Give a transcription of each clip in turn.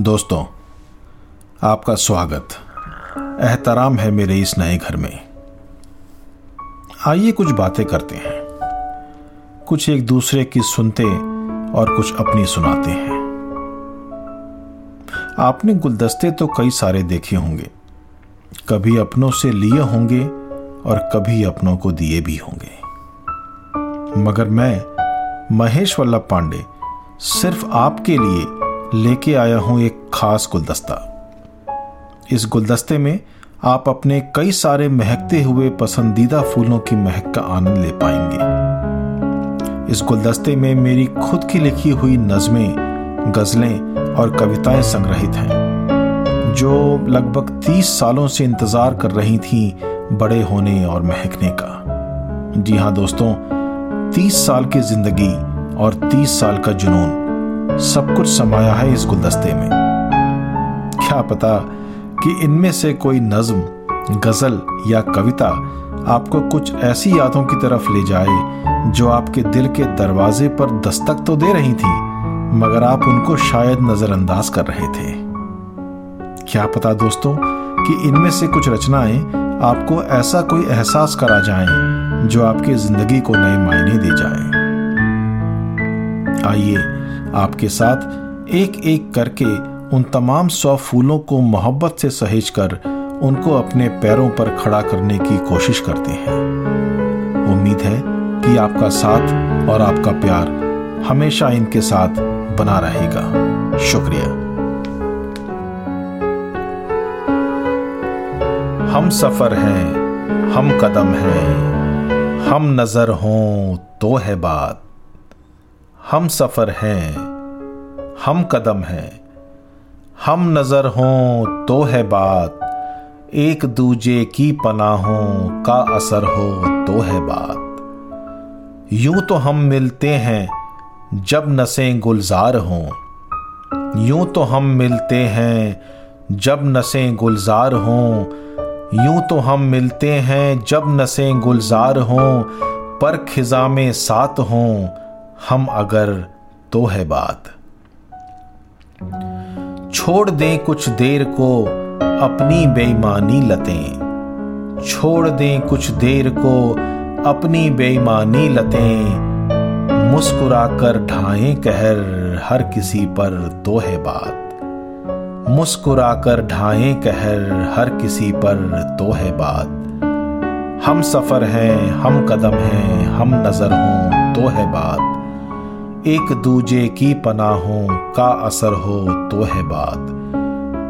दोस्तों, आपका स्वागत। एहतराम है मेरे इस नए घर में। आइए कुछ बातें करते हैं। कुछ एक दूसरे की सुनते और कुछ अपनी सुनाते हैं। आपने गुलदस्ते तो कई सारे देखे होंगे। कभी अपनों से लिए होंगे और कभी अपनों को दिए भी होंगे। मगर मैं, महेश वल्लभ पांडे, सिर्फ़ आपके लिए लेके आया हूँ एक खास गुलदस्ता। इस गुलदस्ते में आप अपने कई सारे महकते हुए पसंदीदा फूलों की महक का आनंद ले पाएँगे। इस गुलदस्ते में मेरी खुद की लिखी हुई नज़में, गज़लें और कविताएँ संग्रहित हैं, जो लगभग तीस सालों से इंतज़ार कर रही थी बड़े होने और महकने का। जी हाँ दोस्तों, तीस साल की ज़िंदगी और तीस साल का जुनून सब कुछ समाया है इस गुलदस्ते में। क्या पता कि इनमें से कोई नज्म, गज़ल या कविता आपको कुछ ऐसी यादों की तरफ़ ले जाए, जो आपके दिल के दरवाजे पर दस्तक तो दे रही थी, मगर आप उनको शायद नजरअंदाज कर रहे थे। क्या पता दोस्तों कि इनमें से कुछ रचनाएँ आपको ऐसा कोई एहसास करा जाएँ, जो आपकी ज़िंदगी को नए मायने दे जाए। आइए आपके साथ एक एक करके उन तमाम सौ फूलों को मोहब्बत से सहेज कर उनको अपने पैरों पर खड़ा करने की कोशिश करते हैं। उम्मीद है कि आपका साथ और आपका प्यार हमेशा इनके साथ बना रहेगा। शुक्रिया। हम सफ़र हैं, हम कदम हैं, हम नज़र हों तो है बात। हम सफ़र हैं, हम कदम हैं। हम नज़र हों तो है बात, एक दूजे की पनाहों का असर हो तो है बात। यूँ तो हम मिलते हैं जब नसें गुलजार हों। यूँ तो हम मिलते हैं जब नसें गुलजार हों। यूँ तो हम मिलते हैं जब नसें गुलजार हों, पर खिजा में साथ हों। हम अगर तो है बात। छोड़ दें कुछ देर को अपनी बेईमानी लतें। छोड़ दें कुछ देर को अपनी बेईमानी लतें। मुस्कुराकर ढाएँ कहर, हर किसी पर तो है बात। मुस्कुराकर ढाएँ कहर, हर किसी पर तो है बात। हम सफ़र हैं, हम कदम हैं, हम नज़र हों तो है बात। एक दूजे की पनाहों का असर हो तो है बात।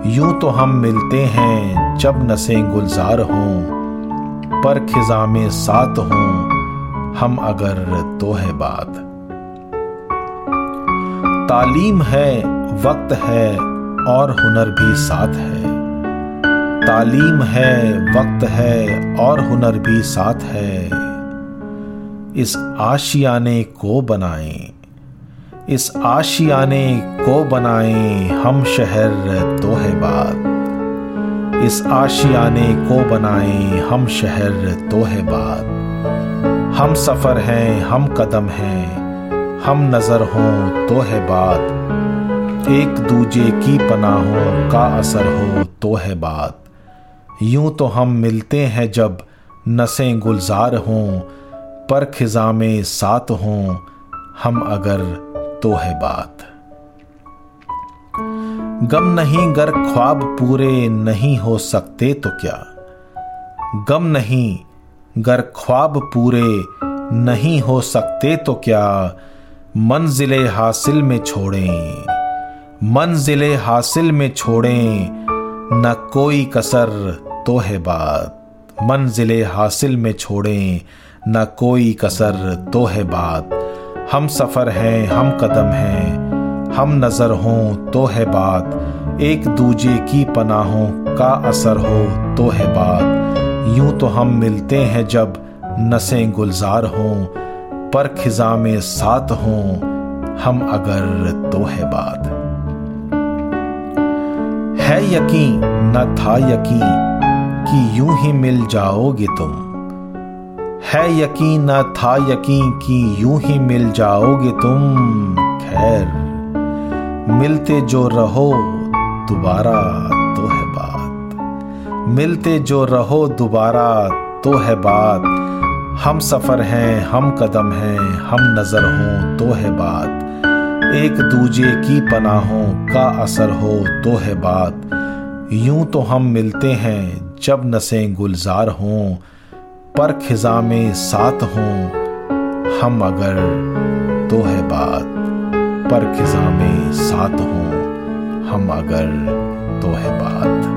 यूँ तो हम मिलते हैं जब नसें गुलजार हों, पर खिजा में साथ हों, हम अगर तो है बात। तालीम है, वक्त है, और हुनर भी साथ है। तालीम है, वक्त है, और हुनर भी साथ है। इस आशियाने को बनाएँ। इस आशियाने को बनाए हम शहर तो है बात इस आशियाने को बनाएँ हम शहर तो है बात हम सफ़र हैं, हम कदम हैं, हम नज़र हों तो है बात एक दूजे की पनाहों का असर हो तो है बात यूँ तो हम मिलते हैं जब नसें गुलजार हों, पर खिजा में साथ हों, हम अगर तो है बात। गम नहीं, गर ख्वाब पूरे नहीं हो सकते तो क्या? गम नहीं, गर ख्वाब पूरे नहीं हो सकते तो क्या? मंजिले हासिल में छोड़ें, मंजिले हासिल में छोड़ें, न कोई कसर तो है बात। मंजिले हासिल में छोड़ें, न कोई कसर तो है बात। हम सफ़र हैं, हम कदम हैं। हम नज़र हों तो है बात। एक दूजे की पनाहों का असर हो तो है बात। यूँ तो हम मिलते हैं जब नसें गुलजार हों, पर खिजा में साथ हों, हम अगर तो है बात। है यकीन, न था यकीन कि यूँ ही मिल जाओगे तुम। है यकीन न था यकीन कि यूँ ही मिल जाओगे तुम। खैर, मिलते जो रहो, दोबारा तो है बात। मिलते जो रहो, दोबारा तो है बात। हम सफ़र हैं, हम कदम हैं, हम नज़र हों तो है बात। एक दूजे की पनाहों का असर हो तो है बात। यूँ तो हम मिलते हैं, जब नसें गुलजार हों पर खिजा में साथ हों, हम अगर तो है बात। पर खिजा में साथ हों, हम अगर तो है बात।